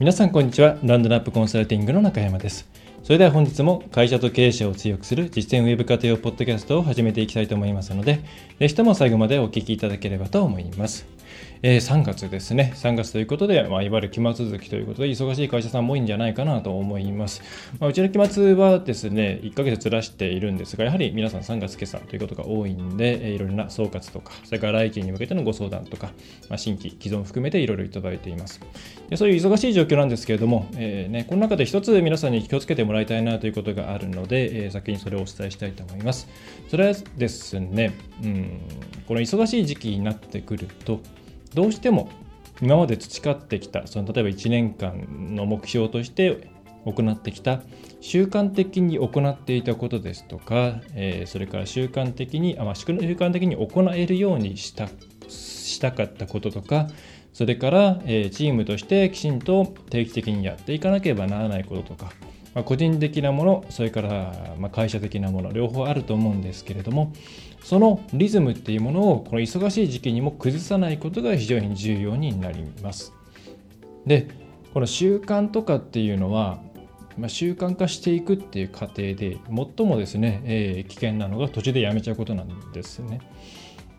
皆さんこんにちは。ランドナップコンサルティングの中山です。それでは本日も会社と経営者を強くする実践ウェブ家庭用ポッドキャストを始めていきたいと思いますのでぜひとも最後までお聞きいただければと思います。えー、3月ですね。3月ということで、まあ、いわゆる期末続きということで、忙しい会社さんも多いんじゃないかなと思います。まあ、うちの期末はですね、1ヶ月ずらしているんですが、やはり皆さん3月決算ということが多いんで、えー、いろいろな総括とか、それから来期に向けてのご相談とか、まあ、新規、既存含めていろいろいただいています。でそういう忙しい状況なんですけれども、えーね、この中で一つ皆さんに気をつけてもらいたいなということがあるので、えー、先にそれをお伝えしたいと思います。それはですね、うん、この忙しい時期になってくると、どうしても今まで培ってきたその例えば1年間の目標として行ってきた習慣的に行っていたことですとか、えー、それから習慣的にあ、まあ、習慣的に行えるようにしたしたかったこととかそれから、えー、チームとしてきちんと定期的にやっていかなければならないこととか、まあ、個人的なものそれから、まあ、会社的なもの両方あると思うんですけれどもそのリズムっていうものをこの忙しい時期にも崩さないことが非常に重要になります。でこの習慣とかっていうのは、まあ、習慣化していくっていう過程で最もですね、えー、危険なのが途中でやめちゃうことなんですね。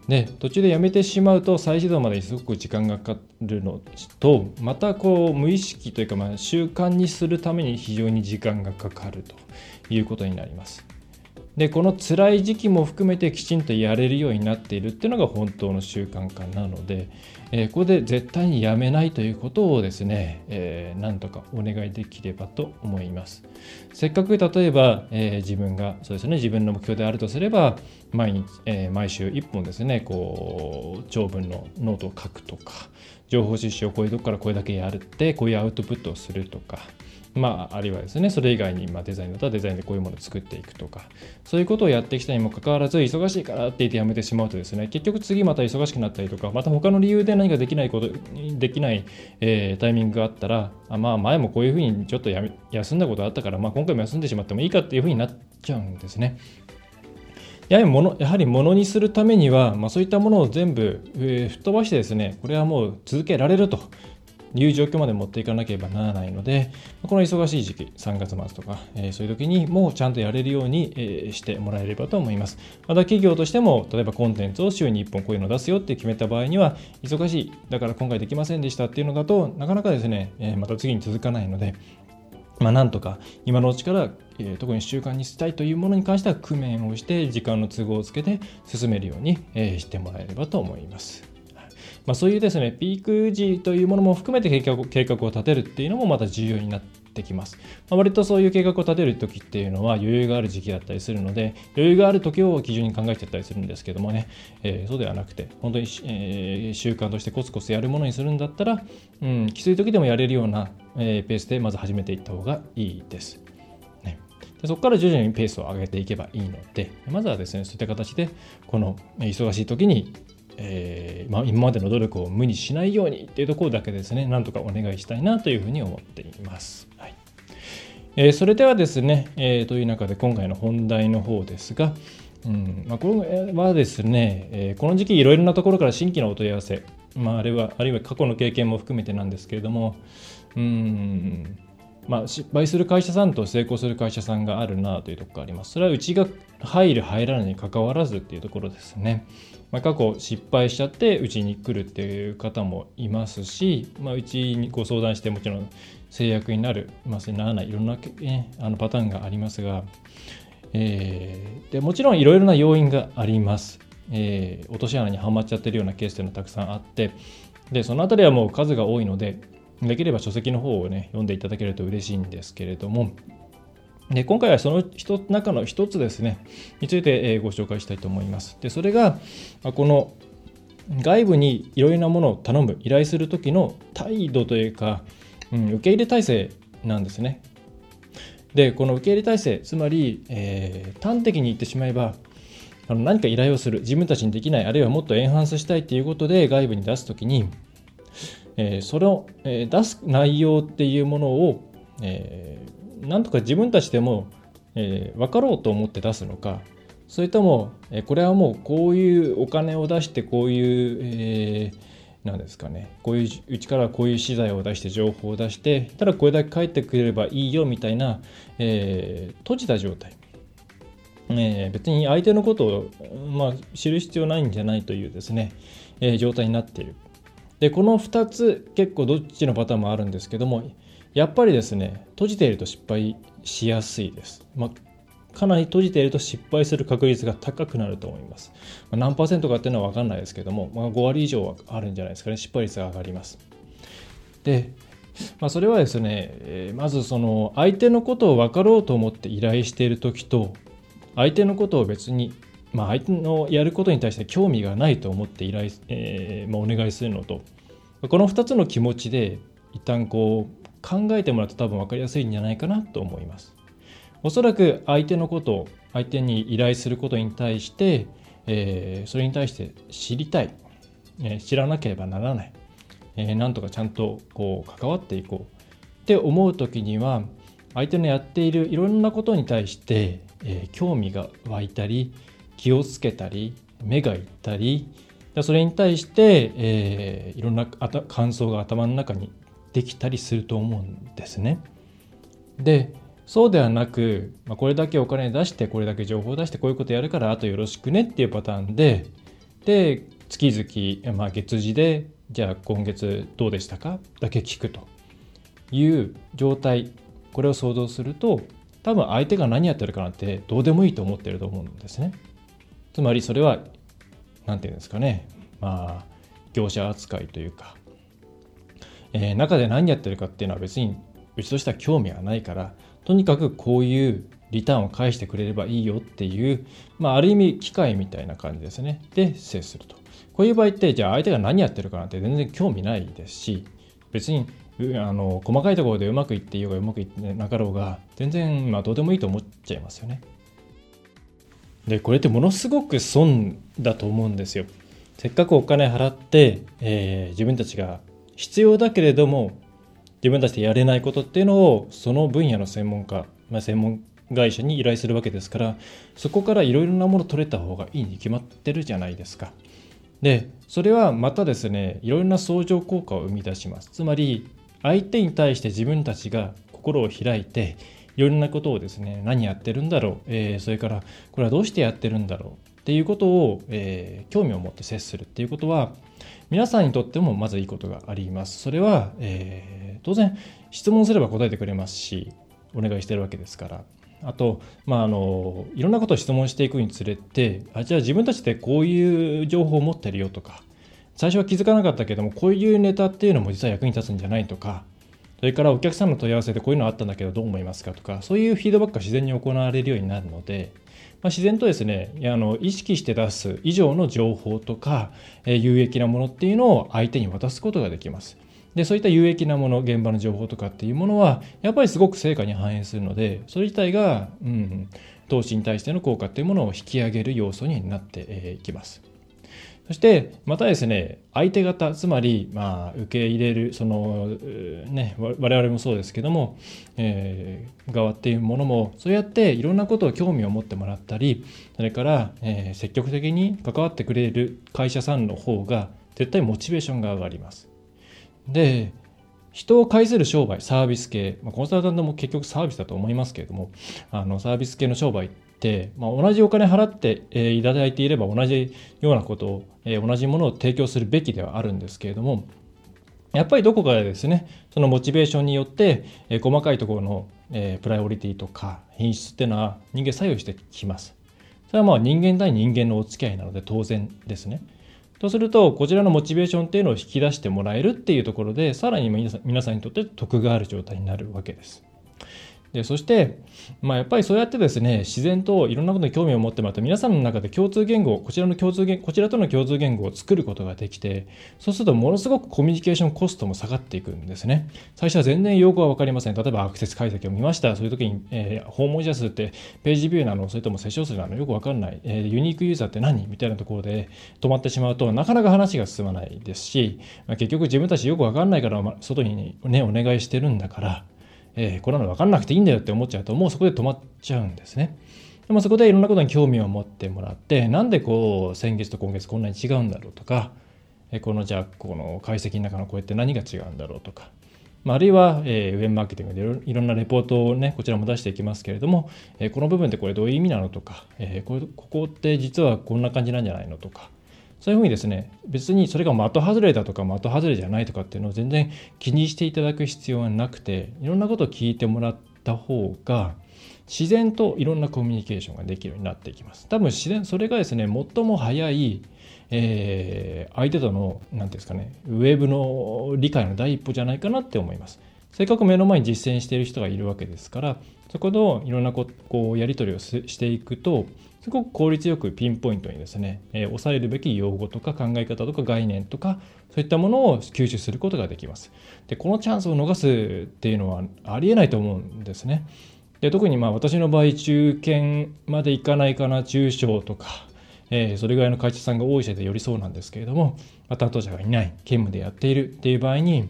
で途中でやめてしまうと再始動までにすごく時間がかかるのとまたこう無意識というかまあ習慣にするために非常に時間がかかるということになります。でこの辛い時期も含めてきちんとやれるようになっているっていうのが本当の習慣化なので、えー、ここで絶対にやめないということをですね、えー、なんとかお願いできればと思います。せっかく例えば、えー、自分がそうですね自分の目標であるとすれば毎日、えー、毎週1本ですねこう長文のノートを書くとか情報収集をこういうとこからこれだけやるってこういうアウトプットをするとかまあ、あるいはですね、それ以外に、ま、デザインだったらデザインでこういうものを作っていくとか、そういうことをやってきたにもかかわらず、忙しいからって言ってやめてしまうとですね、結局次また忙しくなったりとか、また他の理由で何かできないこと、できない、えー、タイミングがあったら、あまあ、前もこういうふうにちょっと休んだことあったから、まあ、今回も休んでしまってもいいかっていうふうになっちゃうんですね。やはりものやはりものにするためには、まあ、そういったものを全部、えー、吹っ飛ばしてですね、これはもう続けられるという状況まで持っていかなければならないので、この忙しい時期、3月末とか、え、そういう時にもうちゃんとやれるように、え、してもらえればと思います。また企業としても、例えばコンテンツを週に1本こういうのを出すよって決めた場合には、忙しい、だから今回できませんでしたっていうのだとなかなかですね、え、また次に続かないので、まあ、なんとか今のうちから、え、特に習慣にしたいというものに関しては工面をして時間の都合をつけて進めるように、え、してもらえればと思います。まあ、そういうですね、ピーク時というものも含めて計画計画を立てるっていうのもまた重要になってきます。まあ、割とそういう計画を立てる時っていうのは余裕がある時期だったりするので、余裕がある時を基準に考えてたりするんですけどもね、えー、そうではなくて、本当に、えー、習慣としてコツコツやるものにするんだったら、うん、きつい時でもやれるような、えー、ペースでまず始めていった方がいいです。ね、でそこから徐々にペースを上げていけばいいので、まずはですね、そういった形で、この忙しい時にえー、まあ、今までの努力を無にしないようにっていうところだけですね、なんとかお願いしたいなというふうに思っています。はいえー、それではですね、えー、という中で今回の本題の方ですが、うんまあ、これはですね、え、この時期いろいろなところから新規のお問い合わせ、まあ、あるいはあるいは過去の経験も含めてなんですけれども、うんまあ、失敗する会社さんと成功する会社さんがあるなというところがあります。それはうちが入る入らないにかかわらずっていうところですね。まあ、過去失敗しちゃってうちに来るっていう方もいますし、まあ、うちにご相談してもちろん制約になる、まあ、ならないいろんな、ね、あのパターンがありますが、えー、でもちろんいろいろな要因があります。えー、落とし穴にはまっちゃってるようなケースというのはたくさんあってでその辺りはもう数が多いのでできれば書籍の方をね読んでいただけると嬉しいんですけれどもで今回はその中の一つですね、についてご紹介したいと思います。でそれが、この外部にいろいろなものを頼む、依頼するときの態度というか、うん、受け入れ体制なんですね。でこの受け入れ体制つまり、えー、端的に言ってしまえばあの何か依頼をする自分たちにできないあるいはもっとエンハンスしたいということで外部に出す時に、えー、それを、えー、出す内容っていうものを、えー、なんとか自分たちでも、えー、分かろうと思って出すのか。それとも、えー、これはもうこういうお金を出してこういう、えーなんですかね。こういううちからこういう資材を出して情報を出してただこれだけ返ってくれればいいよみたいな、えー、閉じた状態、えー、別に相手のことを、まあ、知る必要ないんじゃないというですね、えー、状態になっている。でこの2つ結構どっちのパターンもあるんですけどもやっぱりですね閉じていると失敗しやすいです、まあかなり閉じていると失敗する確率が高くなると思います。まあ、何パーセントかっていうのは分かんないですけども、まあ、5割以上はあるんじゃないですかね、失敗率が上がります。で、まあ、それはですね、え、まずその相手のことを分かろうと思って依頼している時と、相手のことを別に、まあ、相手のやることに対して興味がないと思って依頼、えーまあ、お願いするのと、この2つの気持ちで一旦こう考えてもらうと多分分かりやすいんじゃないかなと思います。おそらく相手のことを相手に依頼することに対して、えー、それに対して知りたい、えー、知らなければならない、えー、なんとかちゃんとこう関わっていこう。って思う時には相手のやっているいろんなことに対して、え興味が湧いたり気をつけたり目がいったりそれに対して、えいろんな感想が頭の中にできたりすると思うんですね。でそうではなく、まあ、これだけお金出して、これだけ情報出して、こういうことやるから、あとよろしくねっていうパターンで、で、月々、まあ、月次で、じゃあ今月どうでしたか？だけ聞くという状態、これを想像すると、多分相手が何やってるかなんてどうでもいいと思ってると思うんですね。つまりそれは、何て言うんですかね、まあ、業者扱いというか、えー、中で何やってるかっていうのは別にうちとしては興味はないからとにかくこういうリターンを返してくれればいいよっていう、まあ、ある意味機械みたいな感じですね。で、接すると。こういう場合って、じゃあ相手が何やってるかなんて全然興味ないですし、別にあの細かいところでうまくいっていようがうまくいってなかろうが、全然まあどうでもいいと思っちゃいますよね。で、これってものすごく損だと思うんですよ。せっかくお金払って、えー、自分たちが必要だけれども自分たちでやれないことっていうのをその分野の専門家、まあ、専門会社に依頼するわけですからそこからいろいろなもの取れた方がいいに決まってるじゃないですか。でそれはまたですねいろいろな相乗効果を生み出します。つまり相手に対して自分たちが心を開いていろんなことをですね何やってるんだろう、えー、それからこれはどうしてやってるんだろうっていうことを、えー、興味を持って接するっていうことは皆さんにとってもまずいいことがあります。それは、えー、当然質問すれば答えてくれますし、お願いしてるわけですから。あと、まあ、あのいろんなことを質問していくにつれてあじゃあ自分たちでこういう情報を持ってるよとか最初は気づかなかったけどもこういうネタっていうのも実は役に立つんじゃないとかそれからお客さんの問い合わせでこういうのあったんだけどどう思いますかとかそういうフィードバックが自然に行われるようになるのでまあ、自然とですねあの意識して出す以上の情報とか、え、有益なものっていうのを相手に渡すことができます。でそういった有益なもの現場の情報とかっていうものはやっぱりすごく成果に反映するのでそれ自体が、うん、投資に対しての効果っていうものを引き上げる要素になっていきます。そして、またですね、相手方、つまり、まあ、受け入れる、その、ね、我々もそうですけども、えー、側っていうものも、そうやっていろんなことを興味を持ってもらったり、それから、えー、積極的に関わってくれる会社さんの方が、絶対モチベーションが上がります。で、人を介する商売、サービス系、まあ、コンサルタントも結局サービスだと思いますけれども、あのサービス系の商売、まあ、同じお金払って、えー、いただいていれば同じようなことを、えー、同じものを提供するべきではあるんですけれども、やっぱりどこかでですね、そのモチベーションによって、えー、細かいところの、え、プライオリティとか品質っていうのは人間作用してきます。それはまあ人間対人間のお付き合いなので当然ですね。とすると、こちらのモチベーションっていうのを引き出してもらえるっていうところで、さらに皆さんにとって得がある状態になるわけです。でそして、まあ、やっぱりそうやってですね自然といろんなことに興味を持ってもらって皆さんの中で共通言語こちらの共通言こちらとの共通言語を作ることができてそうするとものすごくコミュニケーションコストも下がっていくんですね。最初は全然用語は分かりません。例えばアクセス解析を見ました。そういう時に、えー、訪問者数ってページビューなのそれともセッション数なのよく分かんない、えー、ユニークユーザーって何？みたいなところで止まってしまうとなかなか話が進まないですし、まあ、結局自分たちよく分かんないから、外にねお願いしてるんだからえー、これなの分かんなくていいんだよって思っちゃうともうそこで止まっちゃうんですね。でもそこでいろんなことに興味を持ってもらってなんでこう先月と今月こんなに違うんだろうとか、え、このじゃあこの解析の中の声って何が違うんだろうとか、まあ、あるいは、えー、ウェブマーケティングでいろんなレポートをねこちらも出していきますけれども、えー、この部分ってこれどういう意味なのとか、えー、ここって実はこんな感じなんじゃないのとかそういうふうにですね、別にそれが的外れだとか的外れじゃないとかっていうのを全然気にしていただく必要はなくて、いろんなことを聞いてもらった方が、自然といろんなコミュニケーションができるようになっていきます。多分自然、それがですね、最も早い、えー、相手との、何ていうんですかね、ウェブの理解の第一歩じゃないかなって思います。せっかく目の前に実践している人がいるわけですから、そこのいろんなこうやり取りをしていくと、すごく効率よくピンポイントにですね、えー、抑えるべき用語とか考え方とか概念とか、そういったものを吸収することができます。で、このチャンスを逃すっていうのはありえないと思うんですね。で特にまあ私の場合、中堅までいかないかな、中小とか、えー、それぐらいの会社さんが多いせいでよりそうなんですけれども、まあ、担当者がいない、兼務でやっているっていう場合に、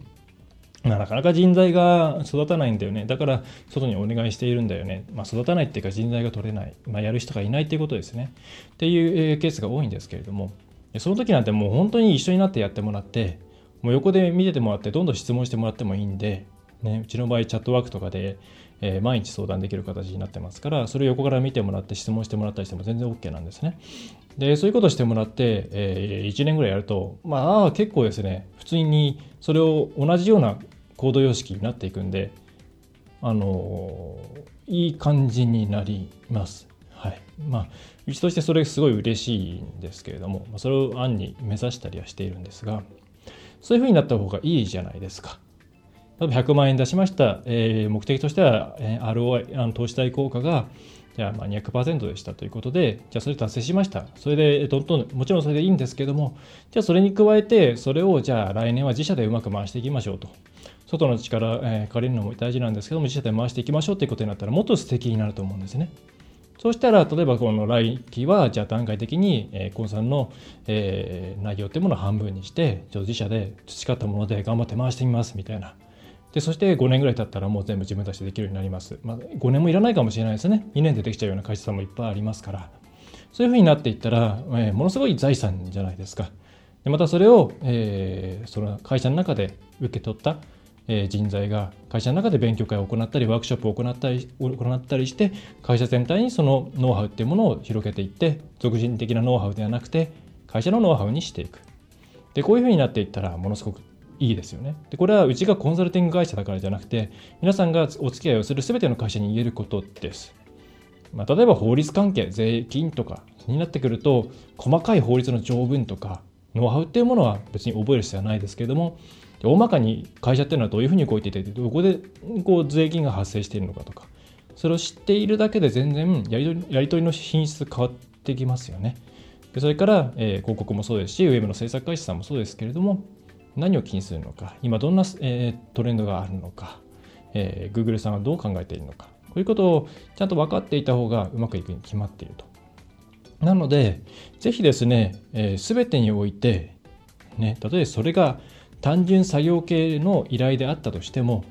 なかなか人材が育たないんだよね。だから外にお願いしているんだよね。まあ、育たないっていうか人材が取れない。まあ、やる人がいないっていうことですね。っていうケースが多いんですけれども、その時なんてもう本当に一緒になってやってもらって、もう横で見ててもらってどんどん質問してもらってもいいんで、ね、うちの場合チャットワークとかで、えー、毎日相談できる形になってますから、それを横から見てもらって質問してもらったりしても全然 OK なんですね。で、そういうことしてもらって、えー、1年ぐらいやると、まあ結構ですね、普通にそれを同じようなコード様式になっていくんで、あのいい感じになります。はい。まあ、うちとしてそれすごい嬉しいんですけれども、それを案に目指したりはしているんですが、そういうふうになった方がいいじゃないですか。例えば100万円出しました。えー、目的としては、えー、ROI、あの投資対効果が、じゃあまあ200%でしたということで、じゃあそれ達成しました。それでどんどん、もちろんそれでいいんですけども、じゃあそれに加えて、それをじゃあ来年は自社でうまく回していきましょうと。外の力、えー、借りるのも大事なんですけども、自社で回していきましょうということになったら、もっと素敵になると思うんですね。そうしたら、例えばこの来期は、じゃあ段階的に、えー、コンサルの、えー、内容というものを半分にして、自社で培ったもので頑張って回してみますみたいな。で、そして5年ぐらい経ったらもう全部自分たちでできるようになります。まあ、5年もいらないかもしれないですね。2年でできちゃうような会社さんもいっぱいありますから。そういうふうになっていったら、えー、ものすごい財産じゃないですか。でまたそれを、えー、その会社の中で受け取ったえ人材が会社の中で勉強会を行ったりワークショップを行ったり行ったりして会社全体にそのノウハウっていうものを広げていって俗人的なノウハウではなくて会社のノウハウにしていくでこういうふうになっていったらものすごくいいですよね。でこれはうちがコンサルティング会社だからじゃなくて皆さんがお付き合いをする全ての会社に言えることです、まあ、例えば法律関係税金とかになってくると細かい法律の条文とかノウハウっていうものは別に覚える必要はないですけれども大まかに会社っていうのはどういうふうに動いていてどこでこう税金が発生しているのかとかそれを知っているだけで全然やり取りやり取りの品質変わってきますよね。でそれから、えー、広告もそうですしウェブの制作会社さんもそうですけれども何を気にするのか今どんな、え、トレンドがあるのか、えー、Google さんはどう考えているのかこういうことをちゃんと分かっていた方がうまくいくに決まっているとなので、ぜひですね、す、えー、べ、てにおいて、ね、例えばそれが単純作業系の依頼であったとしても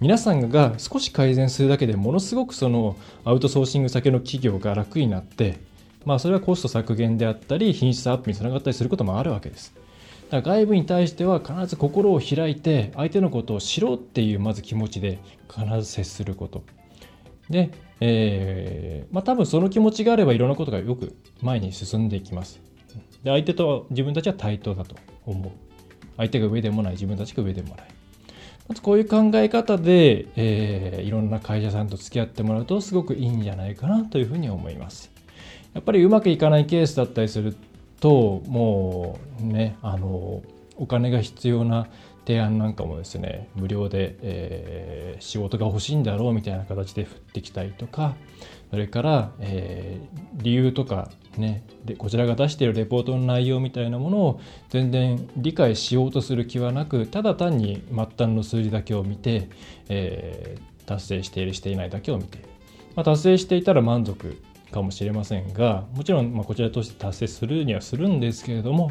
皆さんが少し改善するだけでものすごくそのアウトソーシング先の企業が楽になってまあそれはコスト削減であったり品質アップにつながったりすることもあるわけです。だから外部に対しては必ず心を開いて相手のことを知ろうっていうまず気持ちで必ず接すること。で、えー、まあ多分その気持ちがあればいろんなことがよく前に進んでいきます。で相手と自分たちは対等だと思う。相手が上でもない自分たちが上でもないまずこういう考え方で、えー、いろんな会社さんと付き合ってもらうとすごくいいんじゃないかなというふうに思いますやっぱりうまくいかないケースだったりするともうねあのお金が必要な提案なんかもですね無料で、えー、仕事が欲しいんだろうみたいな形で振ってきたりとかそれから、えー、理由とかねでこちらが出しているレポートの内容みたいなものを全然理解しようとする気はなくただ単に末端の数字だけを見て、えー、達成しているしていないだけを見て、まあ、達成していたら満足かもしれませんがもちろんまこちらとして達成するにはするんですけれども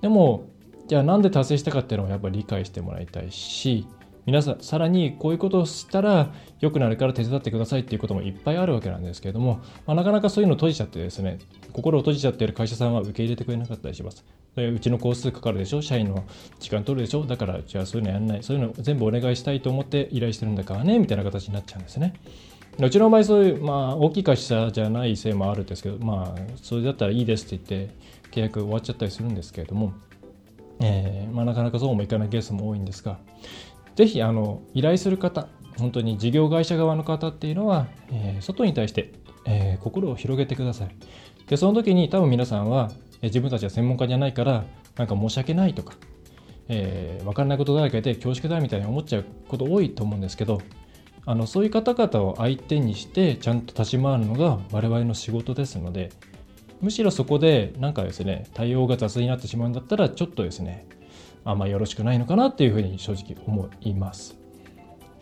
でもじゃあなんで達成したかっていうのをやっぱり理解してもらいたいし皆さんさらにこういうことをしたら良くなるから手伝ってくださいっていうこともいっぱいあるわけなんですけれども、まあ、なかなかそういうの閉じちゃってですね心を閉じちゃっている会社さんは受け入れてくれなかったりします。うちの工数かかるでしょ？社員の時間取るでしょ？だからじゃあそういうのやんない。そういうの全部お願いしたいと思って依頼してるんだからねみたいな形になっちゃうんですね。うちの場合そういう、まあ、大きい会社じゃないせいもあるんですけどまあそれだったらいいですって言って契約終わっちゃったりするんですけれどもえー、まあ、なかなかそうもいかないケースも多いんですが、ぜひあの依頼する方、本当に事業会社側の方っていうのは、えー、外に対して、えー、心を広げてください。で、その時に多分皆さんは、え自分たちは専門家じゃないから、なんか申し訳ないとか、えー、分からないことだらけで恐縮だみたいに思っちゃうこと多いと思うんですけど、あのそういう方々を相手にしてちゃんと立ち回るのが我々の仕事ですので、むしろそこでなんかですね対応が雑になってしまうんだったらちょっとですねあんまよろしくないのかなっていうふうに正直思います。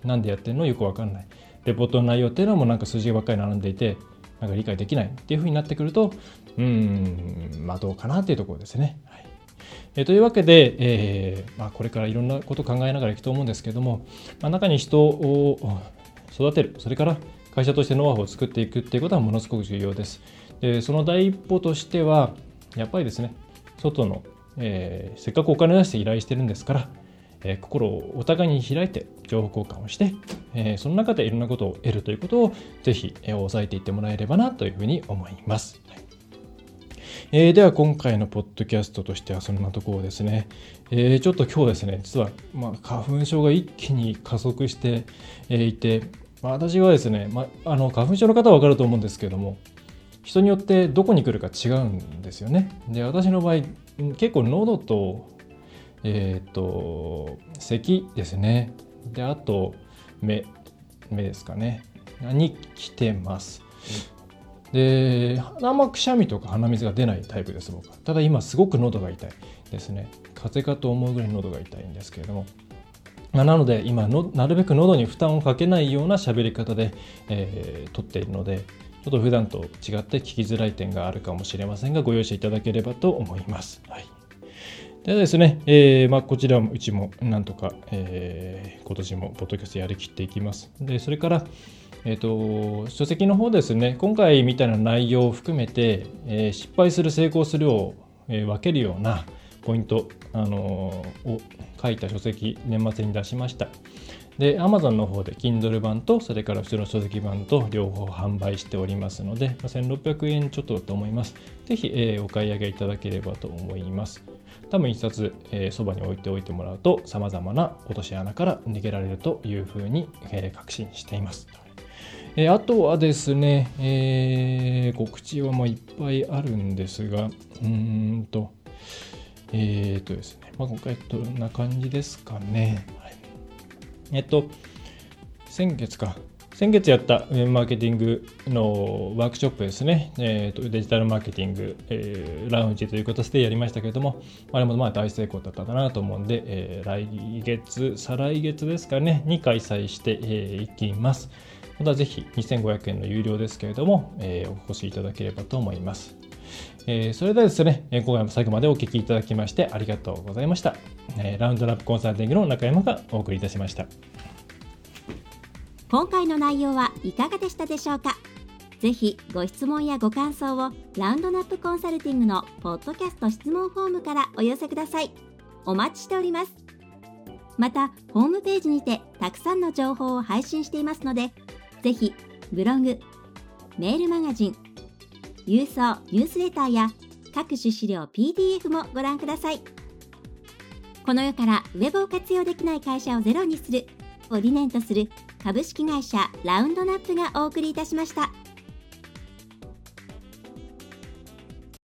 なんでやってるのよくわかんない。レポートの内容っていうのもなんか数字ばっかり並んでいてなんか理解できないっていうふうになってくるとうんまあどうかなっていうところですね、はえ、というわけで、えーまあ、これからいろんなことを考えながらいくと思うんですけども、まあ、中に人を育てるそれから会社としてノウハウを作っていくっていうことはものすごく重要です。でその第一歩としてはやっぱりですね外の、えー、せっかくお金を出して依頼してるんですから、えー、心をお互いに開いて情報交換をして、えー、その中でいろんなことを得るということをぜひ、えー、押さえていってもらえればなというふうに思います。はいえー、では今回のポッドキャストとしてはそんなところですね。えー、ちょっと今日ですね、実は、まあ、花粉症が一気に加速していて、まあ、私はですね、まあ、あの花粉症の方は分かると思うんですけども、人によってどこに来るか違うんですよね。で私の場合結構喉とえっ、ー、と咳ですねであと目目ですかねに来てます。であんまくしゃみとか鼻水が出ないタイプです僕はただ今すごく喉が痛いですね風邪かと思うぐらい喉が痛いんですけれどもまなので今のなるべく喉に負担をかけないような喋り方で、えー、撮っているのでちょっと普段と違って聞きづらい点があるかもしれませんが、ご容赦いただければと思います。はい。ではですね、えー、まあ、こちらもうちもなんとか、えー、今年もポッドキャストやりきっていきます。で、それから、え、ー、と、書籍の方ですね、今回みたいな内容を含めて、え失敗する、成功するを、え分けるようなポイント、あのを書いた書籍、年末に出しました。で、Amazon の方で Kindle 版と、それから普通の書籍版と両方販売しておりますので、1600円ちょっとだと思います。ぜひ、えー、お買い上げいただければと思います。多分一冊、えー、そばに置いておいてもらうと、様々な落とし穴から逃げられるというふうに、えー、確信しています。え、あとはですね、えー、告知はもういっぱいあるんですが、うんと、えっ、ー、とですね、まあ、今回どんな感じですかね。えっと、先月か。先月やったウェブマーケティングのワークショップですね、えーと、デジタルマーケティング、えー、ラウンジという形でやりましたけれども、あれもまあ大成功だったかなと思うんで、えー、来月、再来月ですかね、に開催してい、えー、きます。またぜひ2500円の有料ですけれども、えー、お越しいただければと思います。えー、それではですね、今回も最後までお聴きいただきましてありがとうございました。えー、ラウンドラップコンサルティングの中山がお送りいたしました。今回の内容はいかがでしたでしょうか？ぜひご質問やご感想をラウンドナップコンサルティングのポッドキャスト質問フォームからお寄せください。お待ちしております。また、ホームページにてたくさんの情報を配信していますので、ぜひブログ、メールマガジン、郵送ニュースレターや各種資料 PDF もご覧ください。この世からウェブを活用できない会社をゼロにするを理念とする株式会社ラウンドナップがお送りいたしました。